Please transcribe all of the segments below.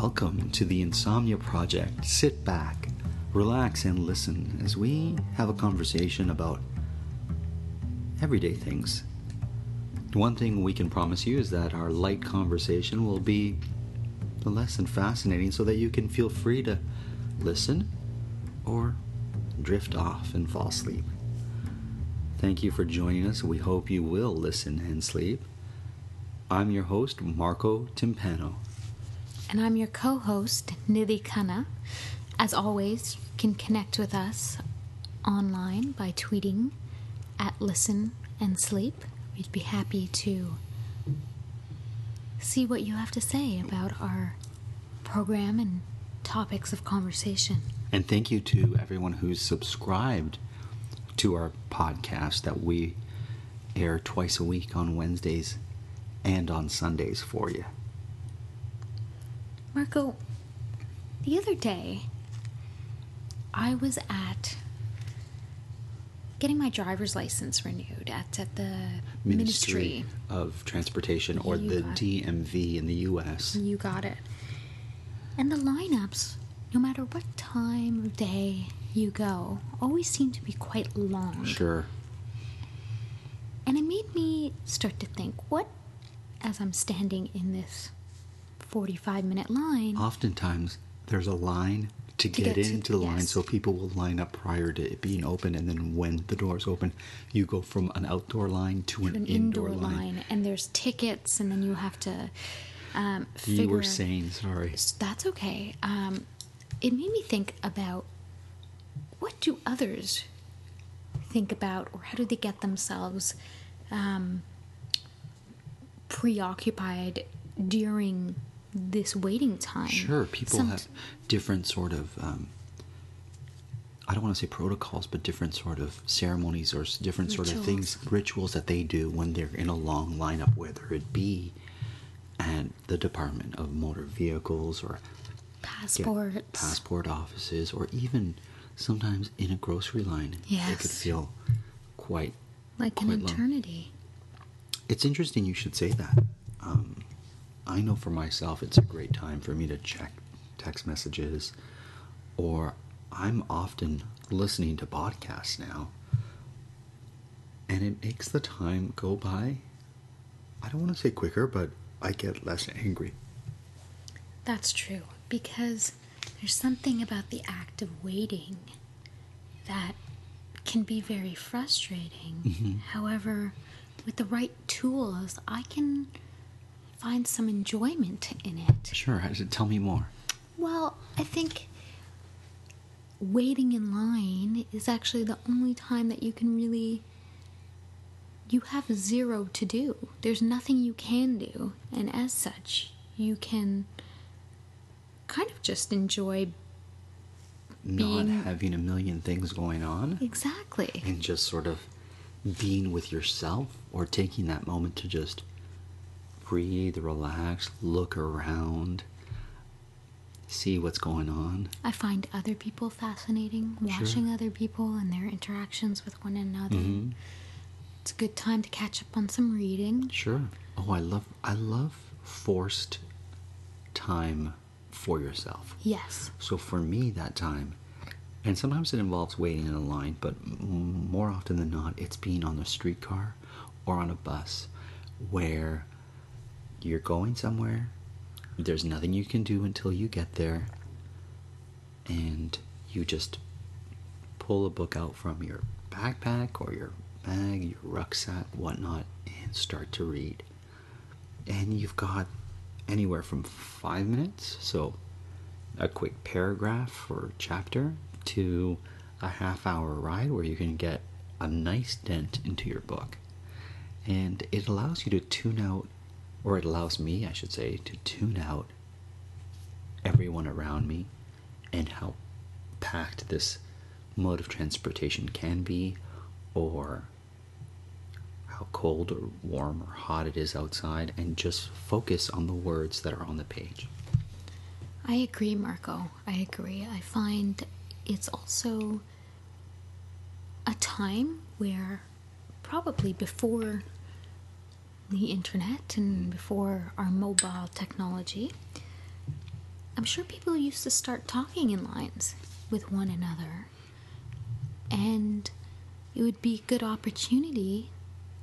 Welcome to the Insomnia Project. Sit back, relax, and listen as we have a conversation about everyday things. One thing we can promise you is that our light conversation will be less than fascinating so that you can feel free to listen or drift off and fall asleep. Thank you for joining us. We hope you will listen and sleep. I'm your host, Marco Timpano. And I'm your co host, Nidhi Khanna. As always, you can connect with us online by tweeting at Listen and Sleep. We'd be happy to see what you have to say about our program and topics of conversation. And thank you to everyone who's subscribed to our podcast that we air twice a week on Wednesdays and on Sundays for you. Marco, the other day, I was at getting my driver's license renewed at, at the Ministry ministry. of Transportation or You the. DMV in the US. You got it. And the lineups, no matter what time of day you go, always seem to be quite long. Sure. And it made me start to think what, as I'm standing in this 45 minute line, Oftentimes, there's a line to, To get, get to- into the line, so people will line up prior to it being open, and then when the doors open, you go from an outdoor line to, to an indoor line, and there's tickets, and then you have to um, figure You were saying, sorry. That's okay. Um, it made me think about what do others think about, or how do they get themselves um, preoccupied during this waiting time? Sure, people Some- have different sort of. Um, I don't want to say protocols, but different sort of ceremonies or different sort of things, rituals that they do when they're in a long lineup, whether it be at the Department of Motor Vehicles or passports. passport offices, or even sometimes in a grocery line. Yes. It could feel quite like an long. eternity. It's interesting you should say that. Um, I know for myself, it's a great time for me to check text messages, or I'm often listening to podcasts now, and it makes the time go by. I don't want to say quicker, but I get less angry. That's true because there's something about the act of waiting that can be very frustrating. Mm-hmm. However, with the right tools, I can find some enjoyment in it. Sure, I- tell me more. Well, I think waiting in line is actually the only time that you can really you have zero to do. There's nothing you can do, and as such, you can kind of just enjoy Not Being- having a million things going on. exactly. and just sort of being with yourself or taking that moment to just breathe, relax, look around, see what's going on. I find other people fascinating, watching other people and their interactions with one another. Mm-hmm. It's a good time to catch up on some reading. Sure. Oh, I love I love forced time for yourself. Yes. So for me, that time, and sometimes it involves waiting in a line, but more often than not, it's being on the streetcar or on a bus where you're going somewhere, there's nothing you can do until you get there, and you just pull a book out from your backpack or your bag, your rucksack, whatnot, and start to read. And you've got anywhere from five minutes, so a quick paragraph or chapter, to a half hour ride where you can get a nice dent into your book. And it allows you to tune out, or it allows me, I should say, to tune out everyone around me and how packed this mode of transportation can be, or how cold or warm or hot it is outside, and just focus on the words that are on the page. I agree, Marco. I agree. I find it's also a time where probably before the internet and before our mobile technology, I'm sure people used to start talking in lines with one another. And it would be a good opportunity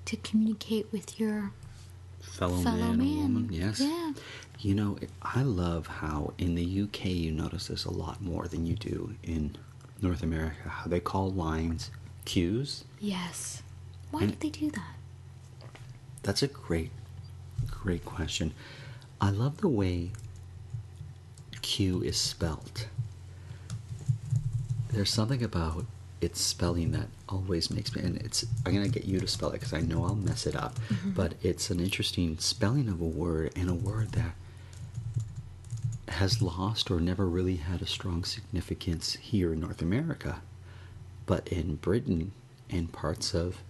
to communicate with your fellow, Fellow man, man. or woman. Yes. Yeah. You know, I love how in the UK you notice this a lot more than you do in North America. How they call lines queues. yes. Why And- did they do that? That's a great, great question. I love the way queue is spelt. There's something about its spelling that always makes me, and it's, I'm gonna get you to spell it because I know I'll mess it up, mm-hmm. but it's an interesting spelling of a word and a word that has lost or never really had a strong significance here in North America. But in Britain and parts of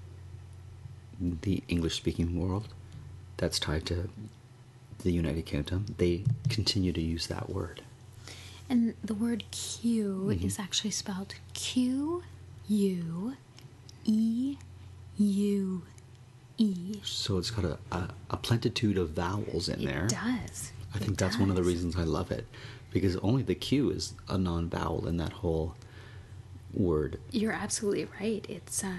the English speaking world that's tied to the United Kingdom, they continue to use that word. And the word queue Mm-hmm. is actually spelled Q U E U E. So it's got a, a, a plentitude of vowels in It there. does. I It think that's one of the reasons I love it because only the Q is a non vowel in that whole word. You're absolutely right. It's uh,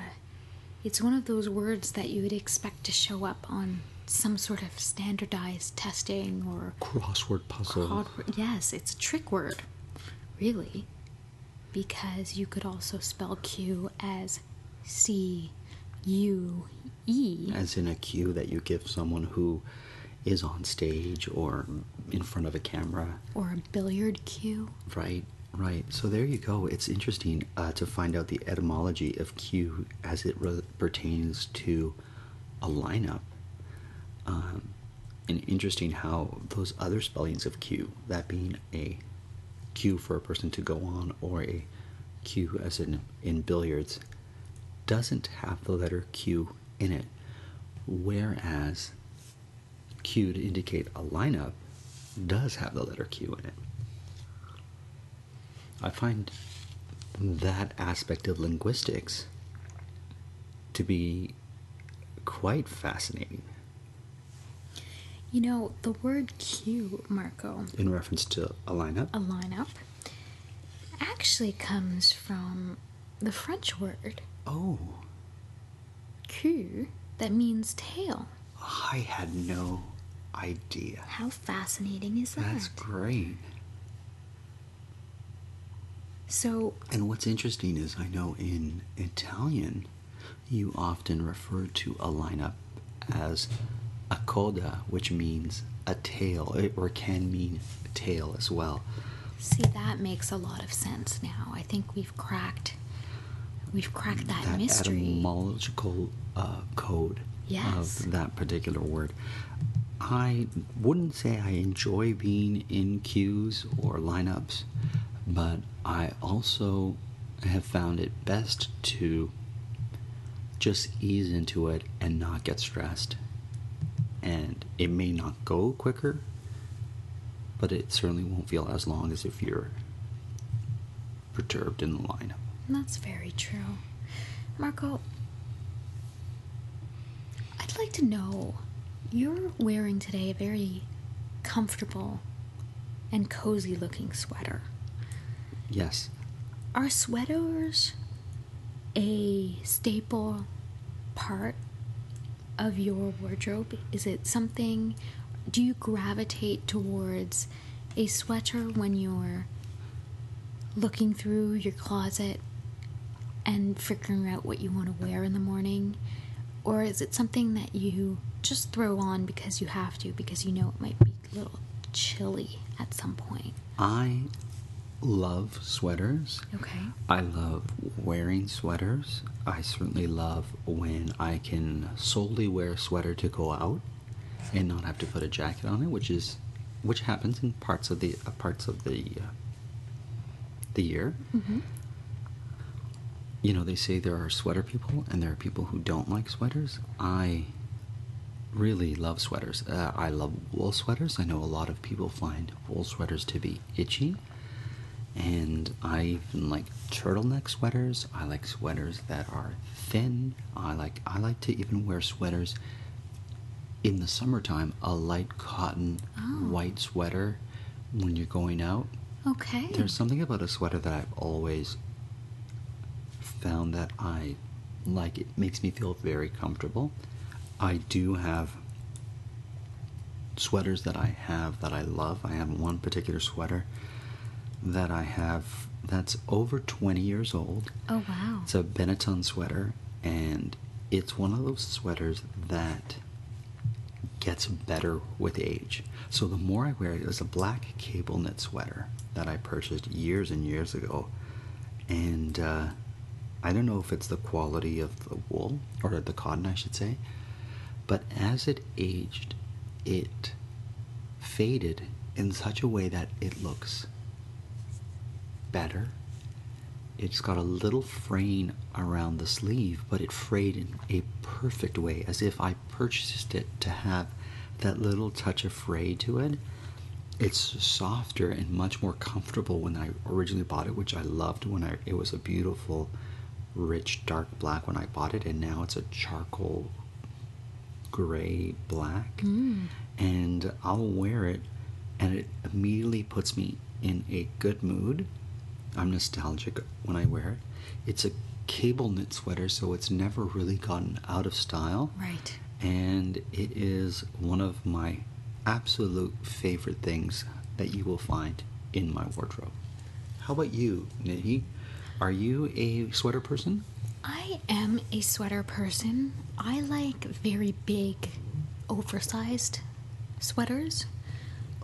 it's one of those words that you would expect to show up on some sort of standardized testing or Crossword puzzle. Yes, it's a trick word, really, because you could also spell cue as C U E. As in a cue that you give someone who is on stage or in front of a camera. Or a billiard cue. Right, right. So there you go. It's interesting uh, to find out the etymology of queue as it re- pertains to a lineup. Um, and interesting how those other spellings of queue, that being a cue for a person to go on or a cue as in in billiards, doesn't have the letter Q in it. Whereas queue to indicate a lineup does have the letter Q in it. I find that aspect of linguistics to be quite fascinating You know, the word queue, Marco, in reference to a lineup. a lineup, actually comes from the French word Oh, Queue, that means tail. I had no idea. How fascinating is that? That's great. So, And what's interesting is I know in Italian, you often refer to a lineup as a coda, which means a tail, eh, or can mean a tail as well. see, that makes a lot of sense now. I think we've cracked, we've cracked that, that mystery. etymological uh, code Yes. of that particular word. I wouldn't say I enjoy being in queues or lineups, but I also have found it best to just ease into it and not get stressed. And it may not go quicker, but it certainly won't feel as long as if you're perturbed in the lineup. That's very true. Marco, I'd like to know you're wearing today a very comfortable and cozy looking sweater. Yes. Are sweaters a staple part of your wardrobe? Is it something, do you gravitate towards a sweater when you're looking through your closet and figuring out what you want to wear in the morning? Or is it something that you just throw on because you have to, because you know it might be a little chilly at some point? I love sweaters. Okay. I love wearing sweaters. I certainly love when I can solely wear a sweater to go out and not have to put a jacket on it, which is which happens in parts of the uh, parts of the uh, the year. Mm-hmm. You know, they say there are sweater people and there are people who don't like sweaters. I really love sweaters. Uh, I love wool sweaters. I know a lot of people find wool sweaters to be itchy. And I even like turtleneck sweaters. I like sweaters that are thin. I like I like to even wear sweaters in the summertime, a light cotton Oh. white sweater when you're going out. Okay. There's something about a sweater that I've always found that I like. It makes me feel very comfortable. I do have sweaters that I have that I love. I have one particular sweater that I have that's over 20 years old. oh, wow. It's a Benetton sweater, and it's one of those sweaters that gets better with age. So the more I wear it, it's a black cable knit sweater that I purchased years and years ago, and uh, I don't know if it's the quality of the wool or the cotton, I should say, but as it aged, it faded in such a way that it looks better. It's got a little fraying around the sleeve, but it frayed in a perfect way, as if I purchased it to have that little touch of fray to it. It's softer and much more comfortable when I originally bought it, which I loved when I it was a beautiful, rich dark black when I bought it, and now it's a charcoal gray black. Mm. And I'll wear it, and it immediately puts me in a good mood. I'm nostalgic when I wear it. It's a cable knit sweater, so it's never really gotten out of style. Right. And it is one of my absolute favorite things that you will find in my wardrobe. How about you, Nidhi? Are you a sweater person? I am a sweater person. I like very big, oversized sweaters.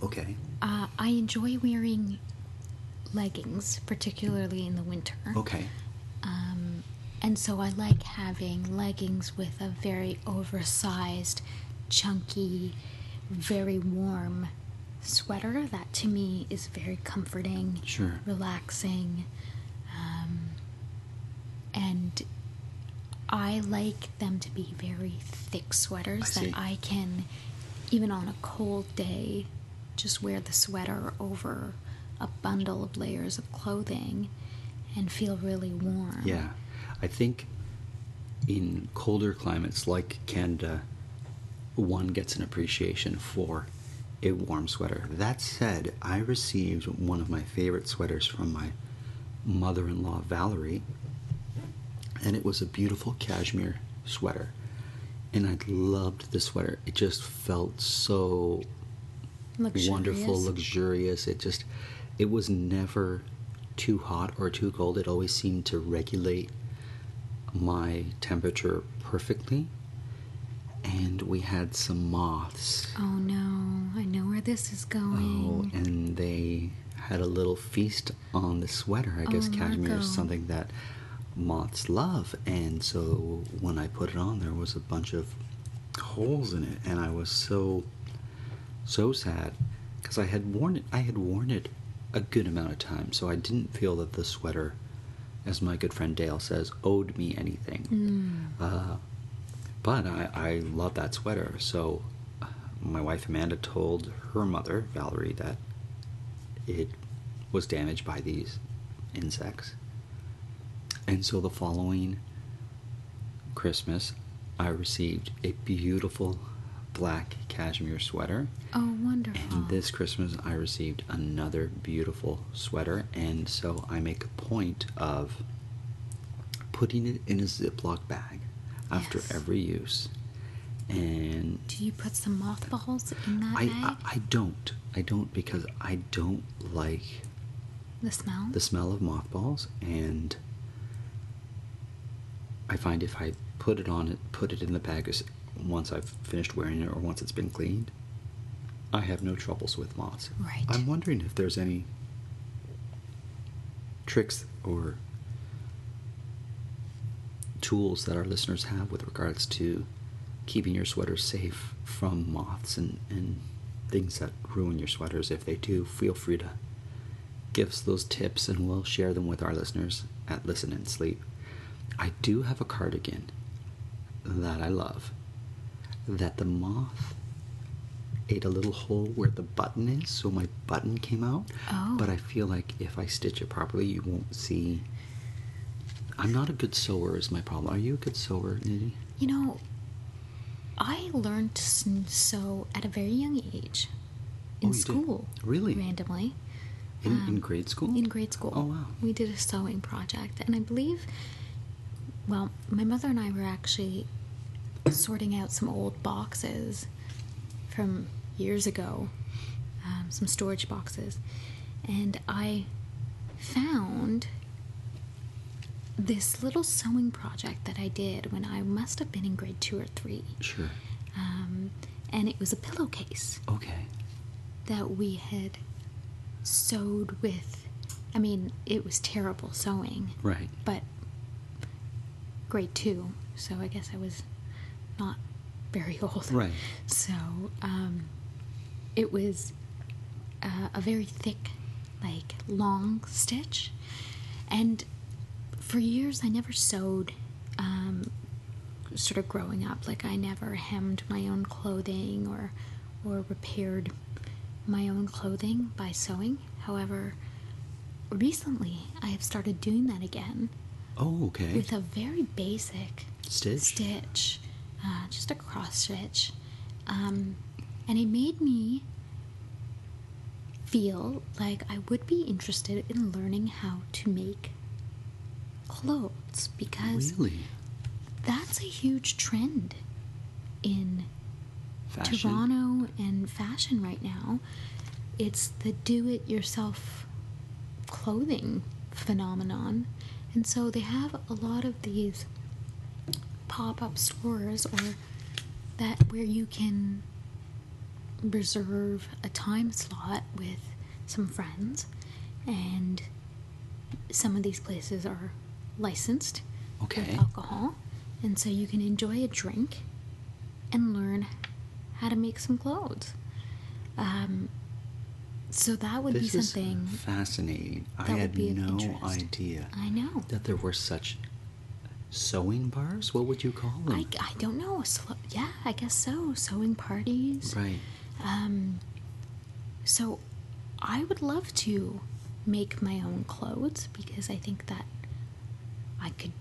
Okay. Uh, I enjoy wearing leggings, particularly in the winter. Okay. Um, and so I like having leggings with a very oversized, chunky, very warm sweater. That to me is very comforting, Sure. relaxing. Um, and I like them to be very thick sweaters I that I can, even on a cold day, just wear the sweater over a bundle of layers of clothing and feel really warm. Yeah. I think in colder climates like Canada, one gets an appreciation for a warm sweater. That said, I received one of my favorite sweaters from my mother in law, Valerie, and it was a beautiful cashmere sweater. And I loved the sweater. It just felt so wonderful, Luxurious. luxurious. It just, it was never too hot or too cold. It always seemed to regulate my temperature perfectly. And we had some moths. Oh no, I know where this is oh, going. Oh, and they had a little feast on the sweater. I guess Oh, cashmere Marco. is something that moths love. And so when I put it on, there was a bunch of holes in it, and I was so so sad because I had worn it. I had worn it a good amount of time, so I didn't feel that the sweater, as my good friend Dale says, owed me anything. Mm. Uh, but I, I love that sweater. So uh, my wife Amanda told her mother, Valerie, that it was damaged by these insects. And so the following Christmas, I received a beautiful black cashmere sweater. Oh, wonderful. And this Christmas, I received another beautiful sweater, and so I make a point of putting it in a Ziploc bag after Yes. every use. And Do you put some mothballs in that I, bag? I, I don't. I don't because I don't like the smell? the smell of mothballs, and I find if I put it on it, put it in the bag once I've finished wearing it or once it's been cleaned, I have no troubles with moths. Right. I'm wondering if there's any tricks or tools that our listeners have with regards to keeping your sweater safe from moths and, and things that ruin your sweaters. If they do, feel free to give us those tips and we'll share them with our listeners at Listen and Sleep. I do have a cardigan that I love that the moth ate a little hole where the button is, so my button came out. Oh. But I feel like if I stitch it properly, you won't see. I'm not a good sewer, is my problem. Are you a good sewer, Nidhi? You know, I learned to sew at a very young age in Oh, you did? school. Really? Randomly. In, in Um, grade school? In grade school. Oh, wow. We did a sewing project, and I believe, well, my mother and I were actually sorting out some old boxes from years ago, um, some storage boxes, and I found this little sewing project that I did when I must have been in grade two or three. Sure. Um, and it was a pillowcase Okay. that we had sewed with. I mean, it was terrible sewing, Right. but grade two, so I guess I was not very old. Right. So um, it was uh, a very thick, like long stitch, and for years I never sewed. Um, sort of growing up, like I never hemmed my own clothing or or repaired my own clothing by sewing. However, recently I have started doing that again Oh, okay. with a very basic Stitch? stitch, uh, just a cross stitch, um, and it made me feel like I would be interested in learning how to make clothes because Really? that's a huge trend in Fashion? Toronto and fashion right now. It's the do it yourself clothing phenomenon. And so they have a lot of these pop up stores or that where you can reserve a time slot with some friends. And some of these places are licensed Okay. with alcohol. And so you can enjoy a drink and learn how to make some clothes. Um, so that would This be something fascinating. I had no idea i know. that there were such sewing bars. What would you call them? I, I don't know slo- yeah i guess so sewing parties right. Um, so I would love to make my own clothes because I think that I could,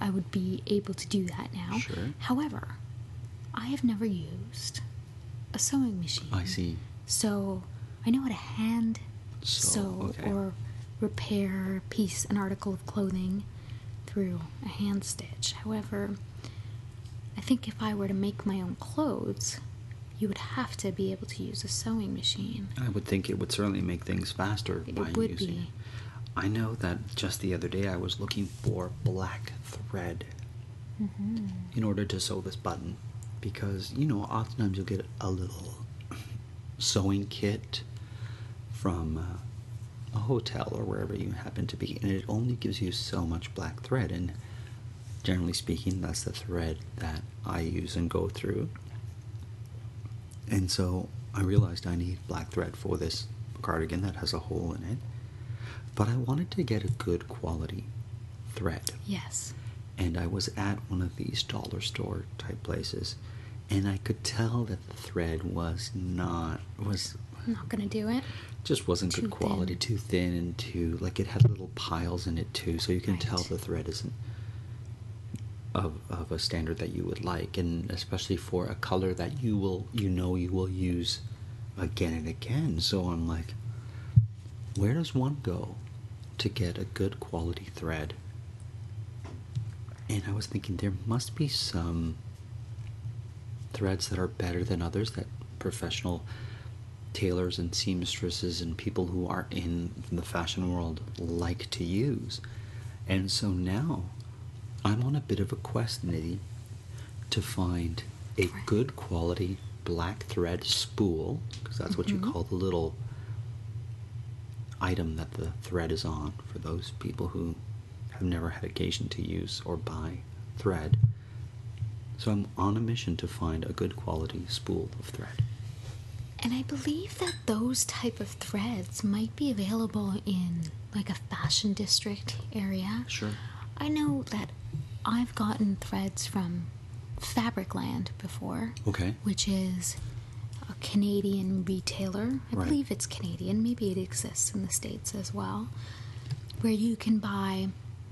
I would be able to do that now. Sure. However, I have never used a sewing machine. I see. So I know how to hand Sew, sew okay. or repair a piece, an article of clothing through a hand stitch. However, I think if I were to make my own clothes, you would have to be able to use a sewing machine. I would think it would certainly make things faster It by would using be. I know that just the other day I was looking for black thread Mm-hmm. in order to sew this button because you know oftentimes you'll get a little sewing kit from uh, a hotel or wherever you happen to be and it only gives you so much black thread and generally speaking that's the thread that I use and go through and so I realized I need black thread for this cardigan that has a hole in it. But I wanted to get a good quality thread. Yes. And I was at one of these dollar store type places and I could tell that the thread was not was I'm not gonna do it. just wasn't Too good quality, thin. too thin and too like it had little piles in it too, so you can tell the thread isn't of, of a standard that you would like and especially for a color that you will you know you will use again and again so i'm like where does one go to get a good quality thread and i was thinking there must be some threads that are better than others that professional tailors and seamstresses and people who are in the fashion world like to use. And so now I'm on a bit of a quest, Nidhi, to find a good quality black thread spool, because that's what you mm-hmm. call the little item that the thread is on for those people who have never had occasion to use or buy thread. So I'm on a mission to find a good quality spool of thread. And I believe that those type of threads might be available in like a fashion district area. Sure. I know that I've gotten threads from Fabricland before. Okay. Which is a Canadian retailer. I Right. believe it's Canadian. Maybe it exists in the States as well. Where you can buy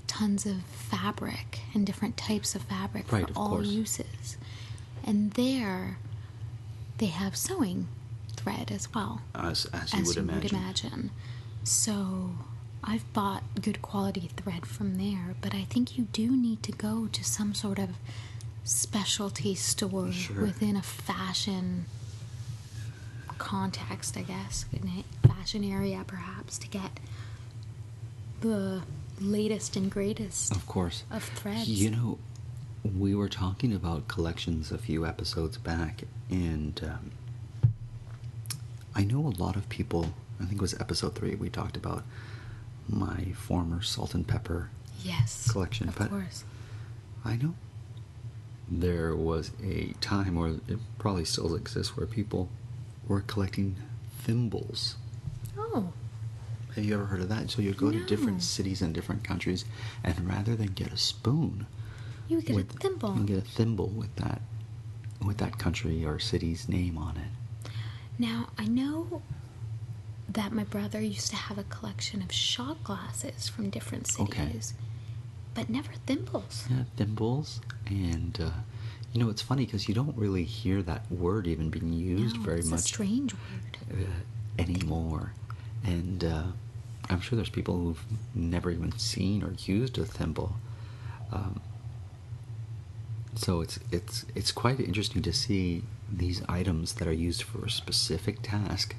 tons of fabric and different types of fabric Right, for of all course. uses. And there they have sewing thread as well As, as you as would you imagine. would imagine. So I've bought good quality thread from there, but I think you do need to go to some sort of specialty store Sure. within a fashion context, I guess, in a fashion area perhaps, to get the latest and greatest Of course. of threads. You know, we were talking about collections a few episodes back, and um, I know a lot of people. I think it was episode three. We talked about my former salt and pepper yes, collection, of but course. I know there was a time, or it probably still exists, where people were collecting thimbles. Oh, Have you ever heard of that? So you'd go to different cities and different countries, and rather than get a spoon, you get with- a thimble. You get a thimble with that, with that country or city's name on it. Now, I know that my brother used to have a collection of shot glasses from different Okay. cities, but never thimbles. Yeah, thimbles, and uh, you know it's funny because you don't really hear that word even being used no, very it's much It's a strange word. uh, anymore. And uh, I'm sure there's people who've never even seen or used a thimble. Um, so it's it's it's quite interesting to see these items that are used for a specific task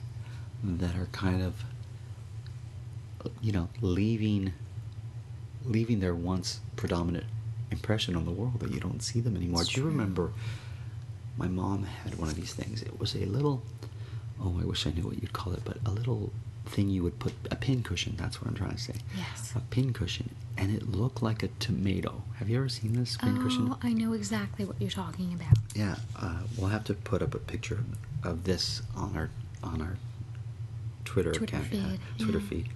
that are kind of you know leaving leaving their once predominant impression on the world that you don't see them anymore. Do you true. remember my mom had one of these things? It was a little oh I wish I knew what you'd call it, but a little thing you would put a pin cushion, that's what I'm trying to say. Yes. A pin cushion. And it looked like a tomato. Have you ever seen this pin oh, cushion? I know exactly what you're talking about. Yeah, uh, we'll have to put up a picture of this on our on our Twitter, Twitter account, feed, uh, Twitter yeah. feed,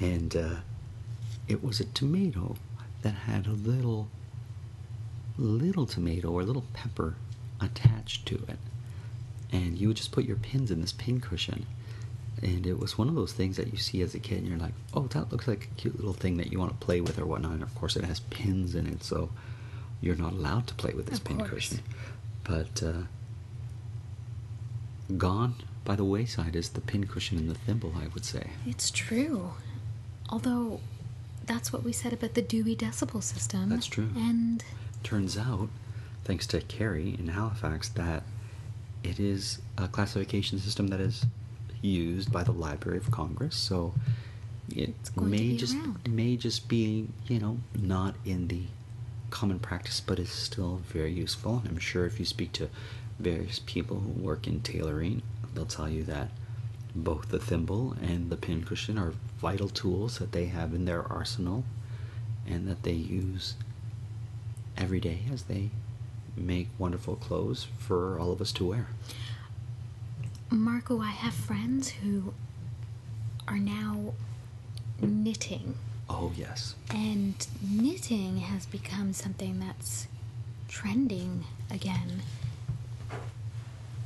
and uh, it was a tomato that had a little little tomato or a little pepper attached to it, and you would just put your pins in this pin cushion. And it was one of those things that you see as a kid, and you're like, "Oh, that looks like a cute little thing that you want to play with or whatnot." And of course, it has pins in it, so you're not allowed to play with this Of pin course. cushion. But uh, gone by the wayside is the pin cushion and the thimble, I would say. It's true. Although, that's what we said about the Dewey Decimal System. That's true. And Turns out, thanks to Carrie in Halifax, that it is a classification system that is used by the Library of Congress. So it may just around. may just be you know not in the common practice, but it's still very useful. And I'm sure if you speak to various people who work in tailoring, they'll tell you that both the thimble and the pin cushion are vital tools that they have in their arsenal and that they use every day as they make wonderful clothes for all of us to wear. Marco, I have friends who are now knitting. Oh, yes. And knitting has become something that's trending again.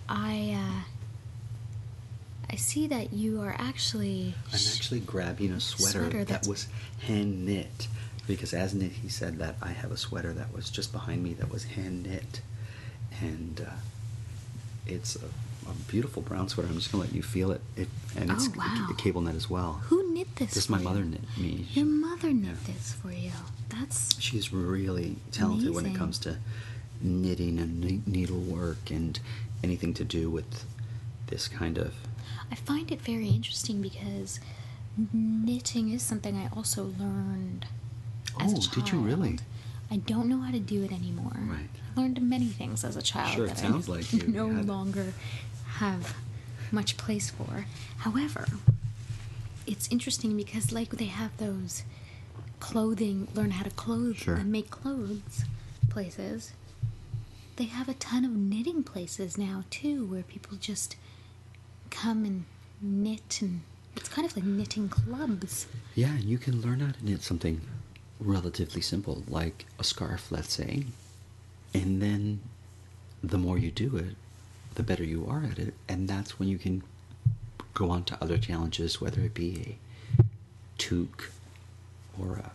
I uh, I see that you are actually I'm actually grabbing a sweater, Sweater that was hand knit. because as knit, he said that I have a sweater that was just behind me that was hand knit, and uh, it's a, a beautiful brown sweater. I'm just gonna let you feel it. it and it's Oh, wow. a, cable knit as well. Who knit this? This my you? mother knit me. Your mother knit Yeah. this for you. That's She's really talented when it comes to knitting and needlework and anything to do with this kind of. I find it very interesting because knitting is something I also learned as a Oh, child. did you really? I don't know how to do it anymore. Right. I learned many things as a child Sure, it that sounds I like you no had- longer have much place for. However, it's interesting because like they have those clothing learn how to clothe Sure. and make clothes places. They have a ton of knitting places now too where people just come and knit and it's kind of like knitting clubs. Yeah, and you can learn how to knit something relatively simple, like a scarf, let's say. And then the more you do it, the better you are at it. And that's when you can go on to other challenges, whether it be a toque or a,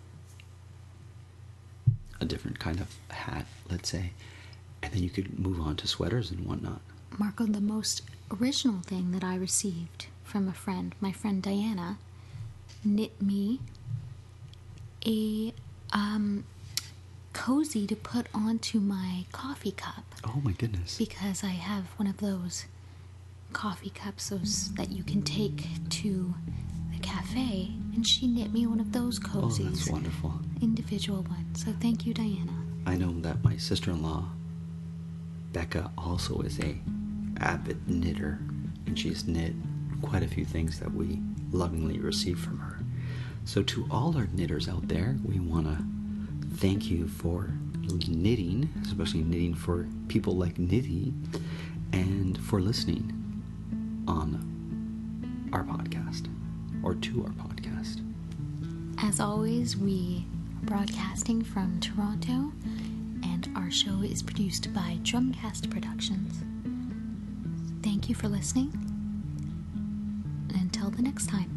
a different kind of hat, let's say. And then you could move on to sweaters and whatnot. Marco, the most original thing that I received from a friend, my friend Diana, knit me a um, cozy to put onto my coffee cup Oh my goodness. because I have one of those coffee cups those that you can take to the cafe, and she knit me one of those cozies. Oh, that's wonderful. individual ones. So thank you, Diana. I know that my sister-in-law, Becca, also is a avid knitter, and she's knit quite a few things that we lovingly receive from her. So to all our knitters out there, we want to thank you for knitting, especially knitting for people like Nidhi, and for listening on our podcast or to our podcast. As always, we are broadcasting from Toronto, and our show is produced by Drumcast Productions. Thank you for listening, and until the next time.